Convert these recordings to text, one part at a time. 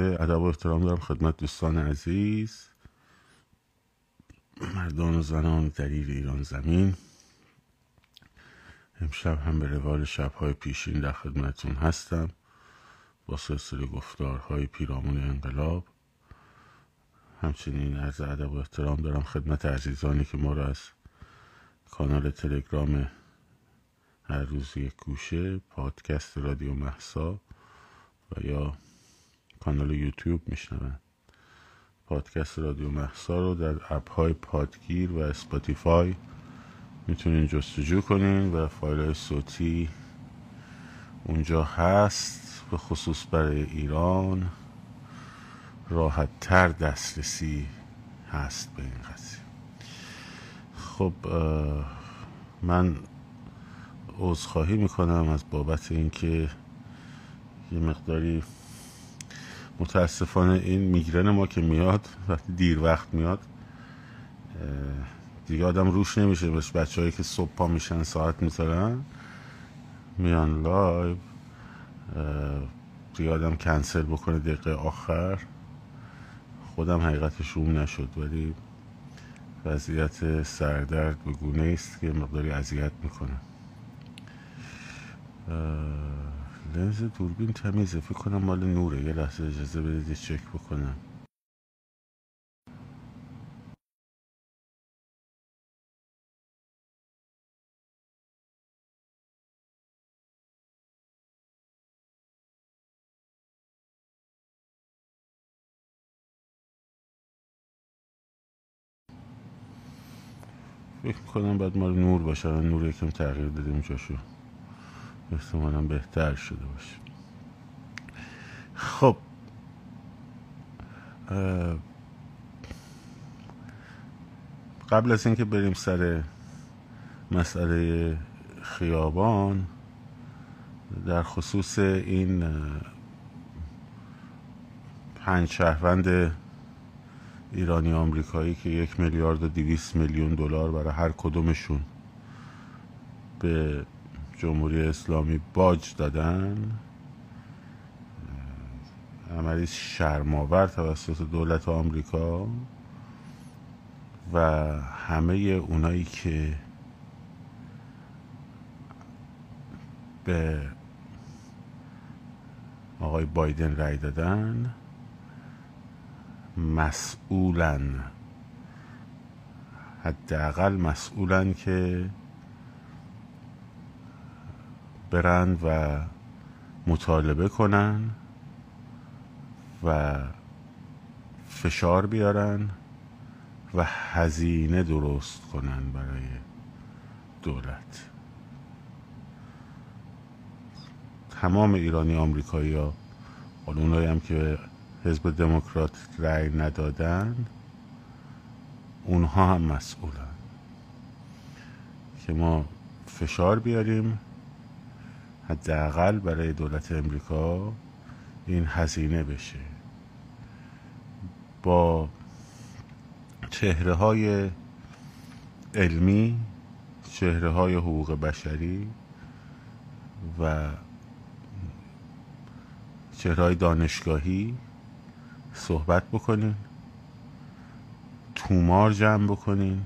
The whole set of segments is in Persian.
ادب و احترام دارم خدمت دوستان عزیز. مردان و زنان دلیل ایران زمین. امشب هم به روال شبهای پیشین در خدمتون هستم. با سلسله گفتارهای پیرامون انقلاب. همچنین عرض ادب و احترام دارم خدمت عزیزانی که ما را از کانال تلگرام هر روز یک گوشه پادکست رادیو محسا و یا کانال یوتیوب میشنون. پادکست رادیو محسا رو در اپ های پادگیر و اسپاتیفای می‌تونین جستجو کنین و فایل های صوتی اونجا هست به خصوص برای ایران. راحت تر دسترسی هست به این قضیه. خب من عذرخواهی می‌کنم از بابت اینکه یه مقداری متاسفانه این میگرن ما که میاد وقتی دیر وقت میاد دیگه آدم روش نمیشه واسه بچه هایی که صبح پا میشن ساعت می‌ذارن میان لایو دیگه آدم کنسل بکنه دقیقه آخر. خودم حقیقتش روم نشد ولی وضعیت سردرد به گونه است که مقداری اذیت می‌کنه. لنز دوربین تمیزه فکر کنم مال نوره. یه لحظه اجازه بدید چک بکنم. فکر کنم باید مال نور باشه. نور یکم تغییر دادیم جاشو احتمالا بهتر شده باشه. خب. قبل از اینکه بریم سر مسئله خیابان در خصوص این پنج شهروند ایرانی آمریکایی که یک میلیارد و دویست میلیون دلار برای هر کدومشون به جمهوری اسلامی باج دادن. عملی شرماور توسط دولت آمریکا و همه اونایی که به آقای بایدن رای دادن مسئولن حداقل مسئولن که برند و مطالبه کنن و فشار بیارن و هزینه درست کنن برای دولت. تمام ایرانی آمریکایی ها اونایی هم که حزب دموکرات رأی ندادن اونها هم مسئولن که ما فشار بیاریم حداقل برای دولت امریکا این هزینه بشه. با چهره های علمی چهره های حقوق بشری و چهره های دانشگاهی صحبت بکنین تومار جمع بکنین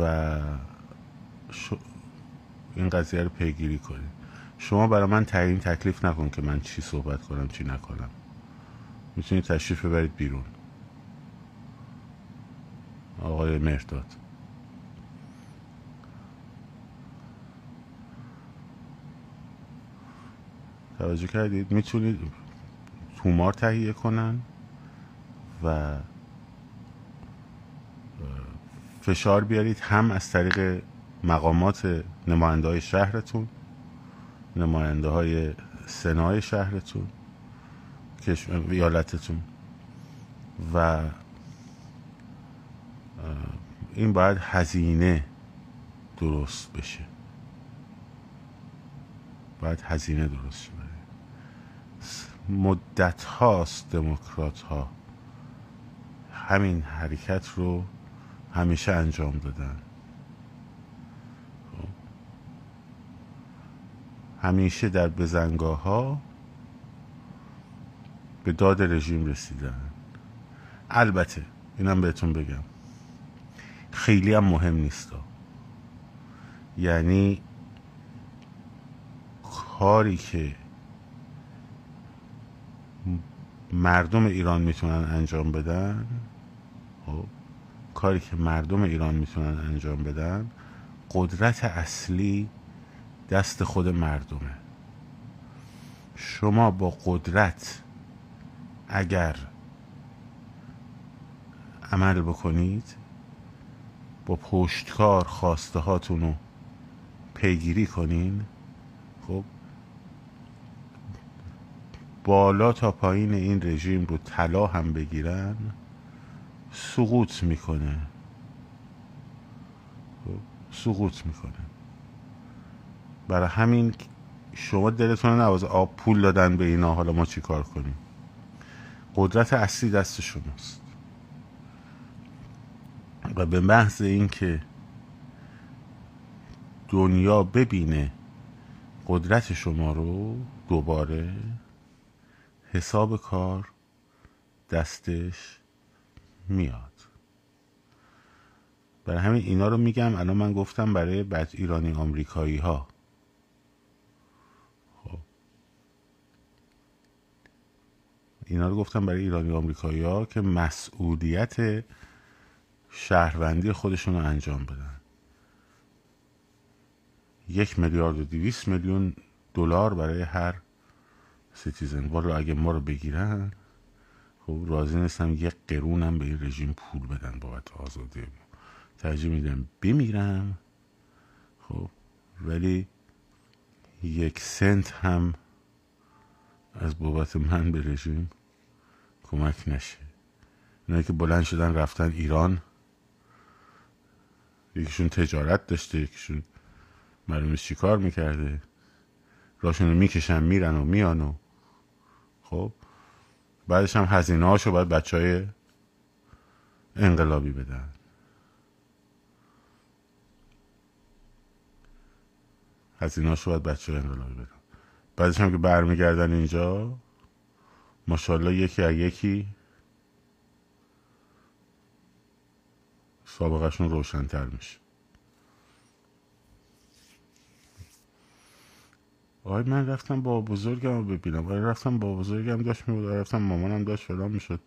و این قضیه رو پیگیری کنید شما برای من تعیین تکلیف نکن که من چی صحبت کنم چی نکنم. می‌تونید تشریف ببرید بیرون. آقای مرداد توجه کردید؟ می‌تونید تومار تهیه کنن و فشار بیارید هم از طریق مقامات نماینده های شهرتون نماینده های سنای شهرتون ویالتتون و این باید هزینه درست بشه. باید هزینه درست شه مدت هاست دموکرات ها. همین حرکت رو همیشه انجام دادن. همیشه در بزنگاه ها به داد رژیم رسیدن. البته اینم بهتون بگم. خیلی هم مهم نیست. یعنی کاری که مردم ایران می‌تونن انجام بدن خب کاری که مردم ایران می‌تونن انجام بدن قدرت اصلی دست خود مردمه. شما با قدرت اگر عمل بکنید با پشتکار خواسته هاتون رو پیگیری کنین خب؟ بالا تا پایین این رژیم رو طلا هم بگیرن سقوط می‌کنه. خب؟ سقوط می‌کنه. برای همین شما دلتون نواز آب پول دادن به اینا. حالا ما چی کار کنیم؟ قدرت اصلی دست شماست. و به محض اینکه دنیا ببینه قدرت شما رو دوباره حساب کار دستش میاد. برای همین اینا رو میگم. الان من گفتم برای بد ایرانی آمریکایی ها اینا رو گفتم برای ایرانی آمریکایی ها که مسئولیت شهروندی خودشون رو انجام بدن. یک میلیارد و دویست میلیون دلار برای هر citizen. والا اگه ما رو بگیرن خب راضی نیستم یک قرونم به این رژیم پول بدن بابت آزادی ترجیح میدم بمیرم خب ولی یک سنت هم از بابت من به رژیم کمک نشه. اینایی که بلند شدن رفتن ایران. یکیشون تجارت داشته یکیشون معلوم چی کار می‌کرده. راشون رو می‌کشن میرن و میان و خب بعدش هم هزینه هاشو باید بچه های انقلابی بدن. هزینه هاشو باید بچه های انقلابی بدن. بعدش هم که برمیگردن اینجا ماشاءالله یکی از یکی سابقهشون روشنتر میشه. آقای من رفتم با بزرگم رو ببینم. آقای رفتم با بزرگم داشت میبود. رفتم مامانم داشت فلان می‌شد.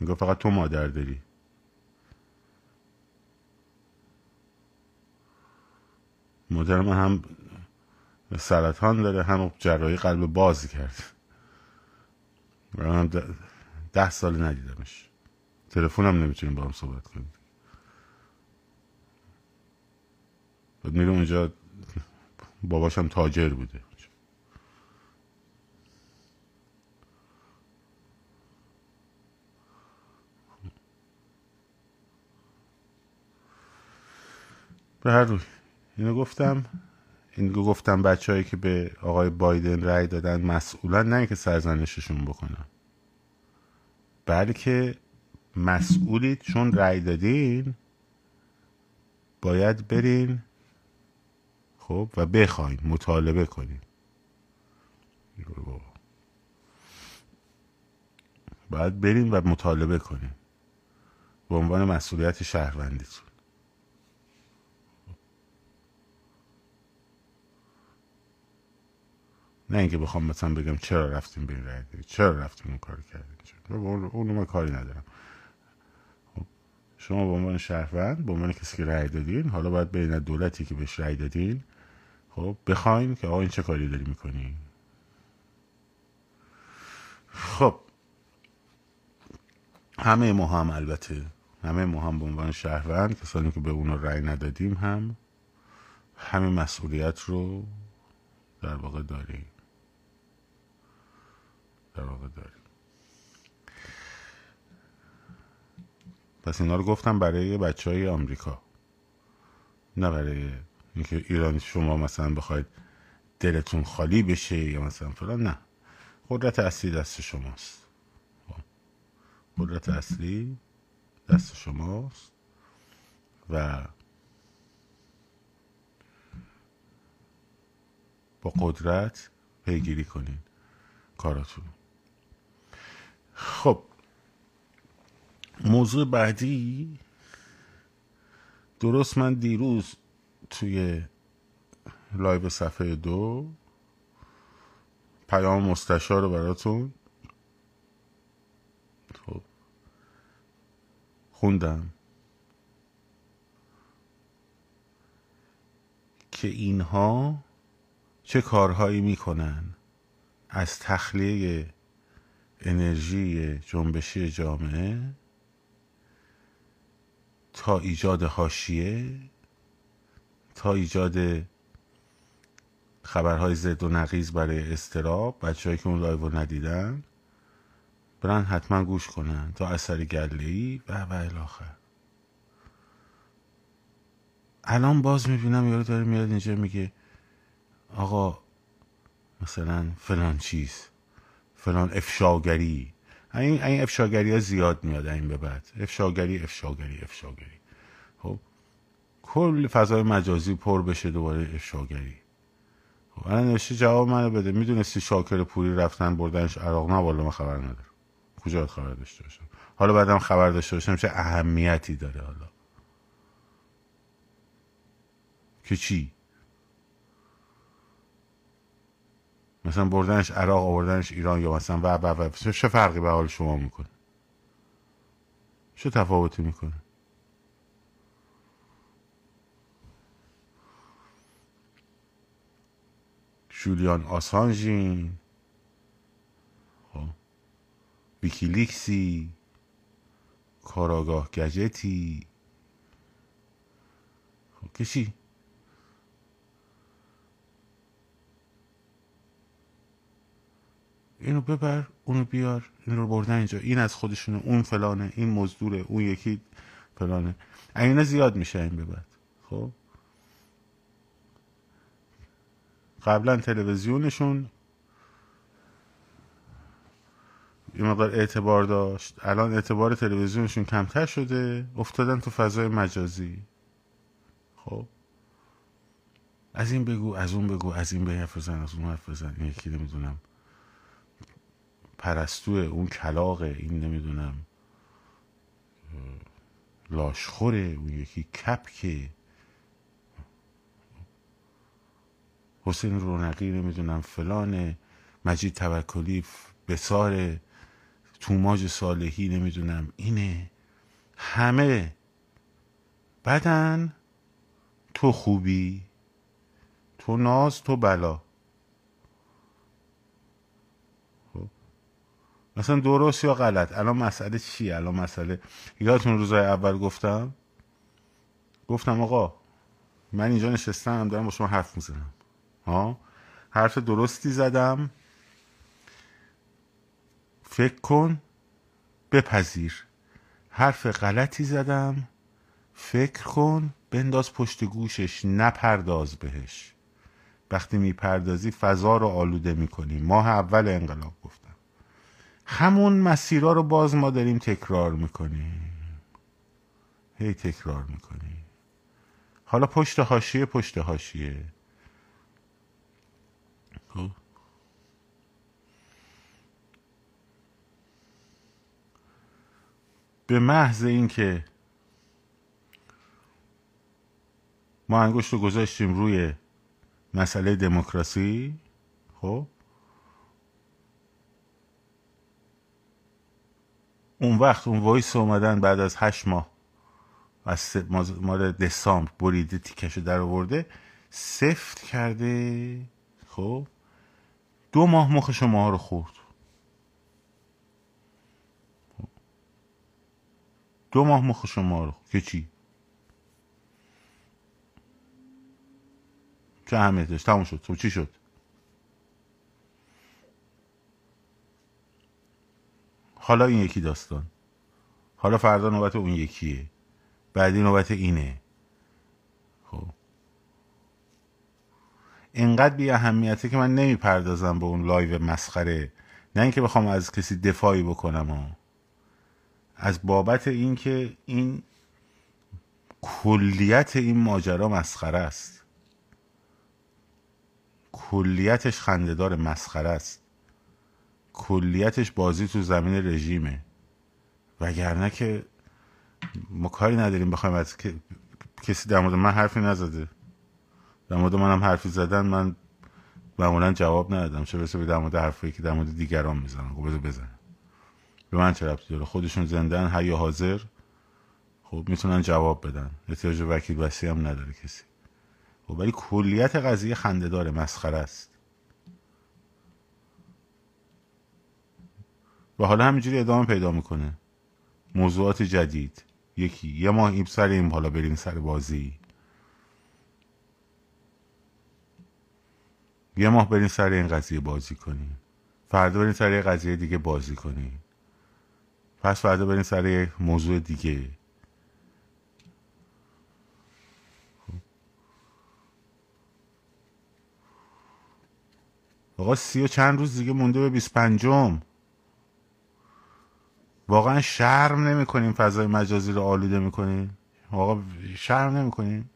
میگه فقط تو مادر داری. مادر من هم سرطان داره هم جراحی قلب باز کرد. هم ده سال ندیدمش. تلفنم نمی‌تونیم با هم صحبت کنیم. بعد میره اونجا باباشم تاجر بوده. به هر روی. اینو گفتم. این گفتم بچههایی که به آقای بایدن رأی دادن مسئولا نه اینکه سرزنششون بکنن. بلکه مسئولید چون رأی دادین باید برین خب و بخواین مطالبه کنین. باید برین و مطالبه کنین. به عنوان مسئولیت شهروندیتون. نه اینکه بخوام مثلا بگم چرا رفتیم به این رای چرا رفتیم اون کار کردیم؟ اون من کاری ندارم. خب، شما به عنوان شهروند به عنوان کسی که رای دادین حالا باید بین دولتی که بهش رای دادین خب بخواین که آقا این چه کاری داری می‌کنی؟ خب. همه ما هم البته همه ما هم به عنوان شهروند کسانی که به اونا رأی ندادیم هم همه مسئولیت رو در واقع داریم. در واقع داریم. پس اینا رو گفتم برای بچه های آمریکا. نه برای اینکه ایران شما مثلا بخواید دلتون خالی بشه یا مثلا فلان نه. قدرت اصلی دست شماست. قدرت اصلی دست شماست و با قدرت پیگیری کنین کاراتون خب. موضوع بعدی. درست من دیروز توی لایو صفحه دو پیام مستشار رو براتون خب خوندم. که اینها چه کارهایی می‌کنن از تخلیه انرژی جنبشی جامعه تا ایجاد حاشیه تا ایجاد خبرهای زد و نقیز برای استراب بچههایی که اون لایو رو ندیدن برن حتما گوش کنن تا اثر گله ای و و الاخر الان باز می‌بینم یارو داره میاد اینجا میگه آقا مثلا فلان چیز. فلان افشاگری. این این افشاگری ها زیاد میاد این به بعد. افشاگری افشاگری افشاگری. خب؟ کل فضای مجازی پر بشه دوباره افشاگری. خب الان نوشته جواب منو بده. می‌دونستی شاکر پوری رفتن بردنش عراق؟ نه والا من خبر ندارم. کجا خبر داشته باشم؟ حالا بعدم خبر داشته باشم چه اهمیتی داره حالا. که چی؟ مثلا بردنش عراق آوردنش ایران یا مثلا و و و چه فرقی به حال شما می‌کنه؟ چه تفاوتی می‌کنه؟ جولیان آسانژین خب. ویکیلیکسی کاراگاه گجتی. خب کشی اینو ببر اونو بیار این رو بردن اینجا. این از خودشونه اون فلانه این مزدوره اون یکی فلانه. اینا زیاد میشه این به بعد خب؟ قبلا تلویزیونشون یه مقدار اعتبار داشت. الان اعتبار تلویزیونشون کمتر شده. افتادن تو فضای مجازی. خب؟ از این بگو از اون بگو از این به حرف بزن از اون حرف بزن. یکی نمی‌دونم. پرستو اون کلاقه این نمی‌دونم لاشخوره اون یکی کپکه. حسین رونقی نمی‌دونم فلان مجید توکلی بسار توماج صالحی نمی‌دونم اینه. همه بدن تو خوبی تو ناز تو بلا. مثلا درست یا غلط؟ الان مسئله چیه؟ الان مسئله یادتون روزای اول گفتم؟ گفتم آقا من اینجا نشستم دارم با شما حرف می‌زنم. ها؟ حرف درستی زدم. فکر کن بپذیر. حرف غلطی زدم. فکر کن بنداز پشت گوشش نپرداز بهش. وقتی می‌پردازی فضا رو آلوده می‌کنی. ماه اول انقلاب گفتم. همون مسیرها رو باز ما داریم تکرار می‌کنیم. هی تکرار می‌کنیم. حالا پشت هاشیه پشت هاشیه خب. به محض اینکه ما انگشت رو گذاشتیم روی مسئله دموکراسی خب اون وقت اون وایس اومدن بعد از هشت ماه از مال دسامبر بریده تیکشو در آورده سفت کرده. خب؟ دو ماه مخ شما رو خورد. دو ماه مخ شما رو که چی؟ چه اهمیت داشت؟ تموم شد. تو چی شد؟ حالا این یکی داستان. حالا فردا نوبت اون یکیه. بعدی نوبت اینه. خب. اینقدر بی اهمیته که من نمی‌پردازم به اون لایو مسخره. نه اینکه بخوام از کسی دفاعی بکنم ها. از بابت اینکه این کلیت این ماجرا مسخره است. کلیتش خندهدار مسخره است. کلیتش بازی تو زمین رژیمه. وگرنه که ما کاری نداریم بخوایم از کسی در مورد من حرفی نزده. در مورد منم حرفی زدن من معمولا جواب ندادم. چه برسه به در مورد حرفی که در مورد دیگران می‌زنن خب بذار بزن به من چه ربطی داره؟ خودشون زندن حی حاضر خب می‌تونن جواب بدن. احتیاج وکیل وسی هم نداره کسی. خب ولی کلیت قضیه خنده داره مسخره است. و حالا همینجوری ادامه پیدا می‌کنه. موضوعات جدید. یکی یه ماه این سر این حالا بریم سر بازی. یه ماه بریم سر این قضیه بازی کنیم. فردا بریم سر یه قضیه دیگه بازی کنیم. پس فردا بریم سر یه موضوع دیگه. آقا سی و چند روز دیگه مونده به بیس پنجم. واقعا شرم نمی‌کنیم فضای مجازی رو آلوده می‌کنیم؟ آقا شرم نمی‌کنیم؟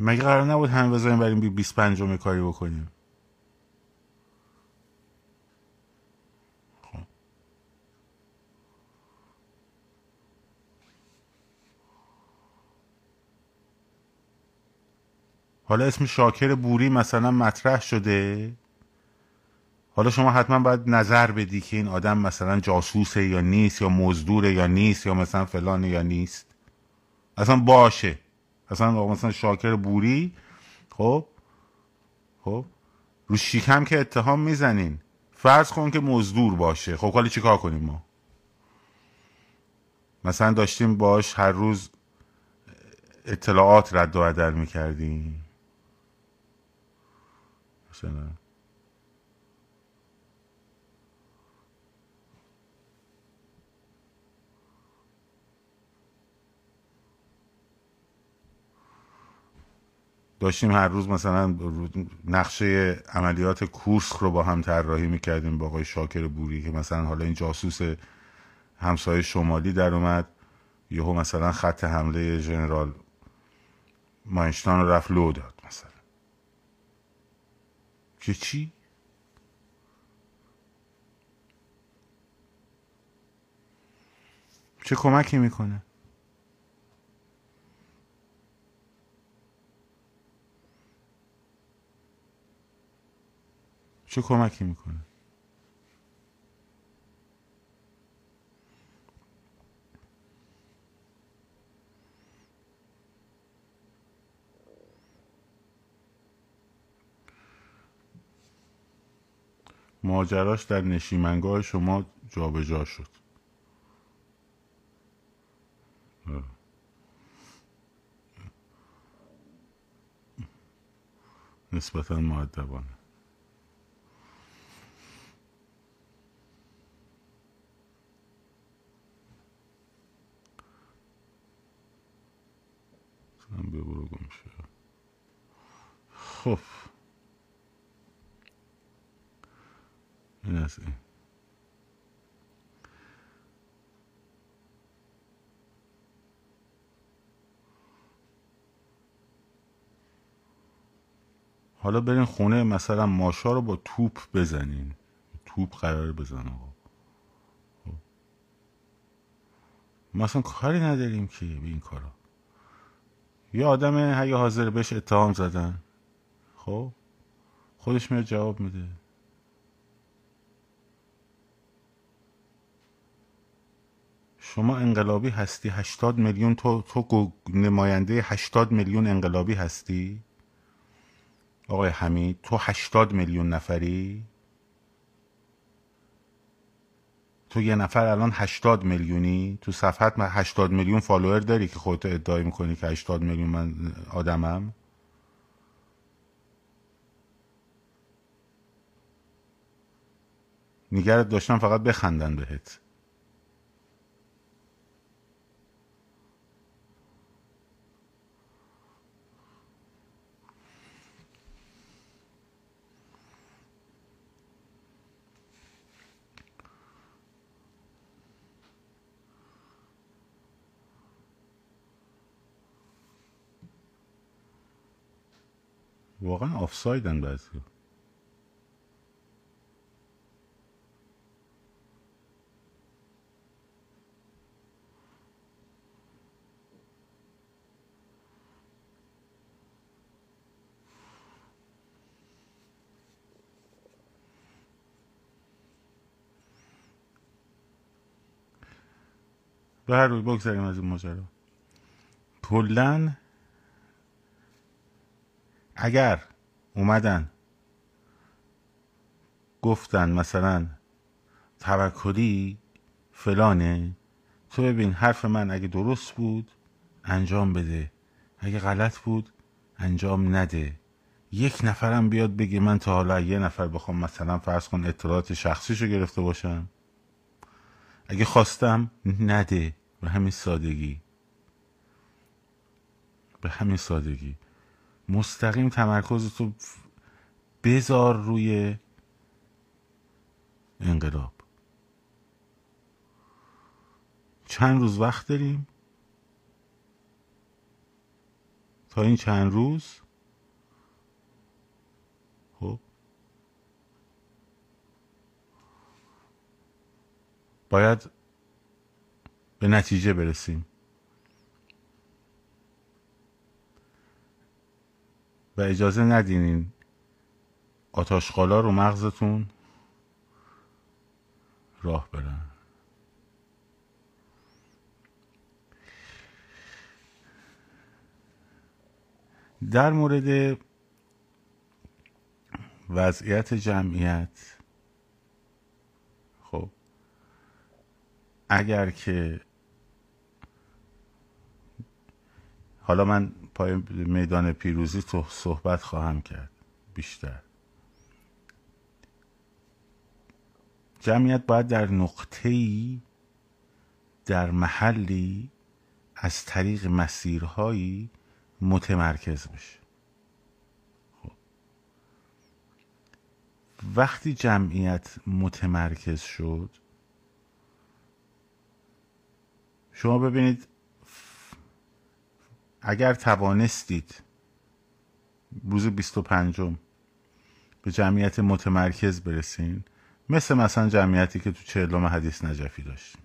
مگه قرار نبود همه بذاریم بریم بی 25 کاری بکنیم؟ خب. حالا اسم شاکر بوری مثلا مطرح شده؟ حالا شما حتما باید نظر بدی که این آدم مثلا جاسوسه یا نیست یا مزدوره یا نیست یا مثلا فلانه یا نیست. اصلا باشه. اصلا مثلا شاکر بوری خب؟ خب؟ رو شیکم که اتهام می‌زنین. فرض کن که مزدور باشه. خب حالا چیکار کنیم ما؟ مثلا داشتیم باش هر روز اطلاعات رد و بدل می‌کردیم. مثلا داشتیم هر روز مثلا نقشه عملیات کورس رو با هم طراحی می‌کردیم با آقای شاکر بوری که مثلا حالا این جاسوس همسایه شمالی در اومد یهو مثلا خط حمله ژنرال ماینشتان رو رفت لو داد مثلا که چی؟ چه کمکی می‌کنه؟ چه کمکی می‌کنه؟ ماجراش در نشیمنگاه شما جابجا جا شد نسبتا معدبانه هم بیا برو گم خب حالا برین خونه مثلا ماشا رو با توپ بزنین توپ قرار بزن آقا. خب. ما کاری نداریم که به این کارا. یه آدم هی حاضر بهش اتهام زدن. خب. خودش میاد جواب میده. شما انقلابی هستی هشتاد میلیون تو, تو نماینده هشتاد میلیون انقلابی هستی؟ آقای حمید تو هشتاد میلیون نفری؟ تو یه نفر الان 80 میلیونی؟ تو صفحت 80 میلیون فالوور داری که خودت ادعای می‌کنی که 80 میلیون من آدمم؟ نگرت داشتم فقط بخندن بهت. واقعا آفسایدن بعضی. به هر روی بگذاریم از این ماجرا. کلا اگر اومدن گفتن مثلا توکلی فلانه تو ببین حرف من اگه درست بود انجام بده. اگه غلط بود انجام نده. یک نفرم بیاد بگه من تا حالا یه نفر بخوام مثلا فرض کن اطلاعات شخصیشو گرفته باشم اگه خواستم نده. به همین سادگی. به همین سادگی. مستقیم تمرکز تو بذار روی انقلاب. چند روز وقت داریم؟ تا این چند روز؟ خب. باید به نتیجه برسیم. و اجازه ندین این آتاشخالا رو مغزتون راه برن. در مورد وضعیت جمعیت خب اگر که حالا من پای میدان پیروزی تو صحبت خواهم کرد. بیشتر. جمعیت باید در نقطه‌ای در محلی از طریق مسیرهایی متمرکز بشه. خب. وقتی جمعیت متمرکز شد شما ببینید اگر توانستید روز 25 به جمعیت متمرکز برسین مثل مثلا جمعیتی که تو چهلم حدیث نجفی داشتیم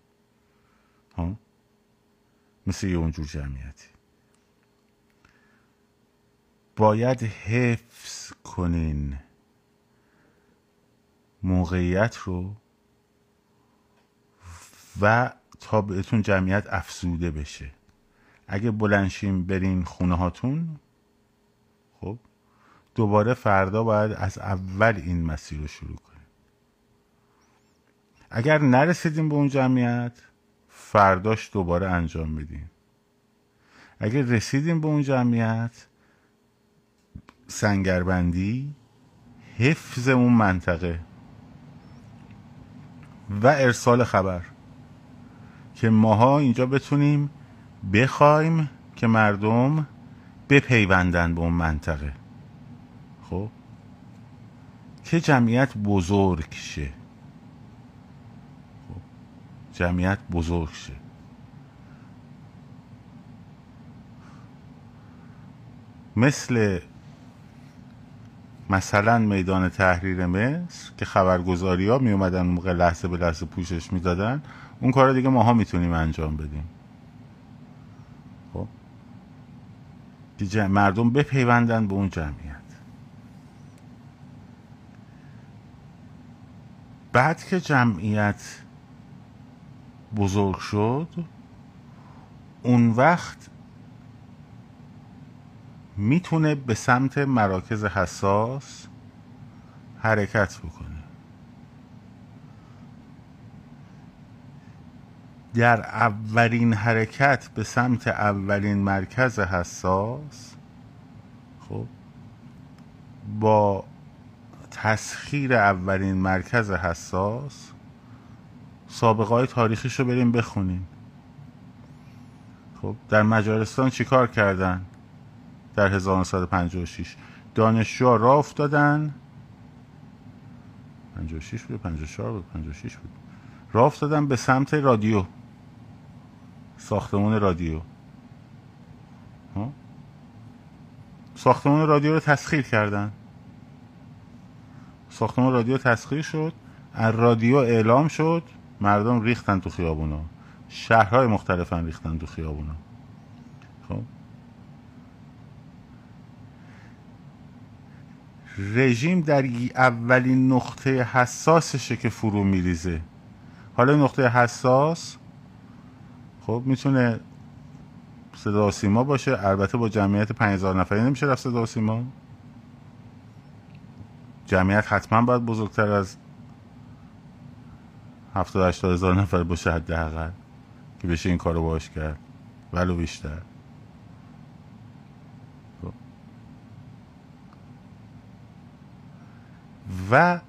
ها؟ مثل یه اونجور جمعیتی. باید حفظ کنین موقعیت رو و تا بهتون جمعیت افزوده بشه. اگه بلنشیم برین خونه هاتون خب دوباره فردا باید از اول این مسیر رو شروع کنیم. اگر نرسیدیم به اون جمعیت فرداش دوباره انجام بدیم. اگر رسیدیم به اون جمعیت سنگربندی حفظ اون منطقه و ارسال خبر که ماها اینجا بتونیم بخوایم که مردم بپیوندن به اون منطقه. خب؟ که جمعیت بزرگ شه. خب. جمعیت بزرگ شه. مثل مثلا میدان تحریر مصر که خبرگزاری ها می اومدن موقع لحظه به لحظه پوشش می‌دادن اون کار دیگه ماها می‌تونیم انجام بدیم. که مردم بپیوندن به اون جمعیت. بعد که جمعیت بزرگ شد اون وقت می‌تونه به سمت مراکز حساس حرکت بکنه. در اولین حرکت به سمت اولین مرکز حساس خب با تسخیر اولین مرکز حساس سابقه های تاریخیش رو بریم بخونیم. خب در مجارستان چیکار کردن؟ در 1956 دانشجو را افتادن. 56 بود 54 بود 56 بود. راه افتادن به سمت رادیو. ساختمون رادیو. ساختمان رادیو رو تسخیر کردن. ساختمان رادیو تسخیر شد. از رادیو اعلام شد. مردم ریختن تو خیابونا. شهرهای مختلفن ریختن تو خیابونا. خب؟ رژیم در اولین نقطه حساسشه که فرو میریزه. حالا نقطه حساس خب می‌تونه صدا سیما باشه. البته با جمعیت 5000 نفری نمیشه رفت صدا سیما. جمعیت حتما باید بزرگتر از 70 80 هزار نفر باشه حداقل که بشه این کارو باش کرد. ولو بیشتر. خب. و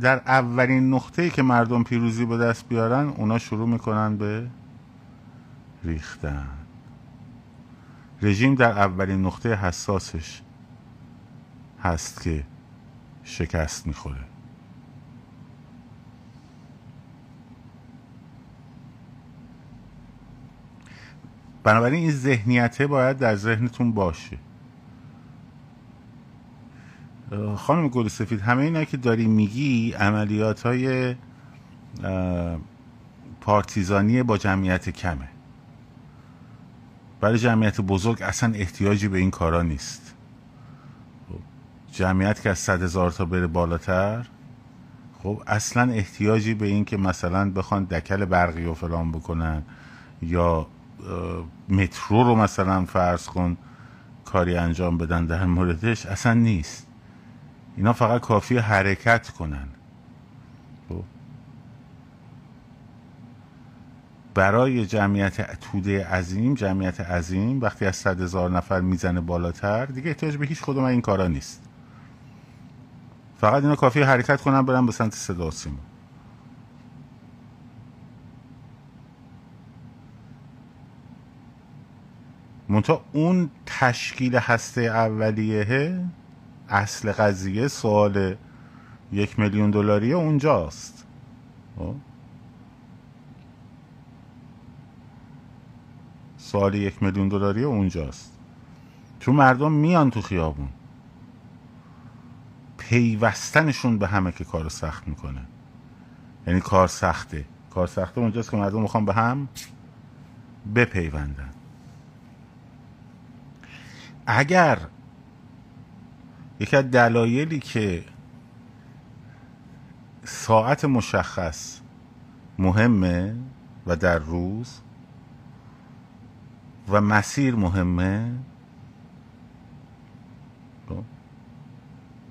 در اولین نقطه‌ای که مردم پیروزی به دست بیارن اونا شروع می‌کنن به ریختن. رژیم در اولین نقطه حساسش هست که شکست می‌خوره. بنابراین این ذهنیته باید در ذهنتون باشه. خانم گل سفید همه اینا که داری میگی عملیات های پارتیزانی با جمعیت کمه. برای جمعیت بزرگ اصلا احتیاجی به این کارا نیست. جمعیت که از صد هزار تا بره بالاتر خب اصلا احتیاجی به این که مثلا بخوان دکل برقی و فلان بکنن یا مترو رو مثلا فرض کن کاری انجام بدن در موردش اصلا نیست. اینا فقط کافی حرکت کنن. برای جمعیت توده عظیم جمعیت عظیم وقتی از صد هزار نفر می‌زنه بالاتر دیگه احتیاج به هیچ کدوم این کارا نیست. فقط اینا کافی حرکت کنن برن به سمت صدا سیما. منتها اون تشکیل هسته اولیه اصل قضیه سوال یک میلیون دلاری اونجاست. سوال یک میلیون دلاری اونجاست. چون مردم میان تو خیابون. پیوستنشون به همه که کار سخت می‌کنه. یعنی کار سخته. کار سخته اونجاست که مردم می‌خوان به هم بپیوندن. اگر یکی از دلایلی که ساعت مشخص مهمه و در روز و مسیر مهمه؟ خب؟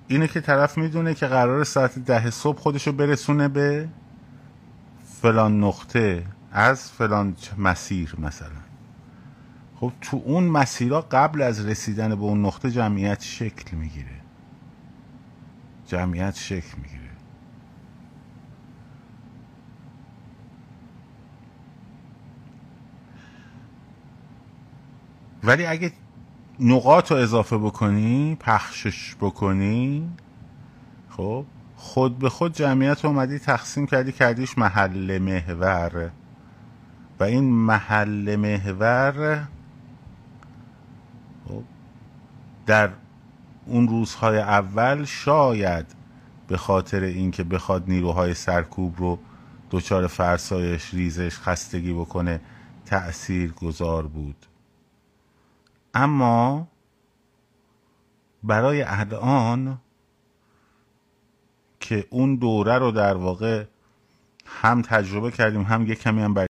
اینه که طرف می‌دونه که قرار ساعت ده صبح خودشو برسونه به فلان نقطه از فلان مسیر مثلا. خب تو اون مسیرها قبل از رسیدن به اون نقطه جمعیت شکل می‌گیره. جمعیت شکل می‌گیره. ولی اگه نقاط رو اضافه بکنی پخشش بکنی خب خود به خود جمعیت اومدی تقسیم کردی کردیش محل محور. و این محل محور خب در اون روزهای اول شاید به خاطر اینکه بخواد نیروهای سرکوب رو دچار فرسایش ریزش خستگی بکنه تأثیر گذار بود. اما برای الان که اون دوره رو در واقع هم تجربه کردیم هم یه کمی هم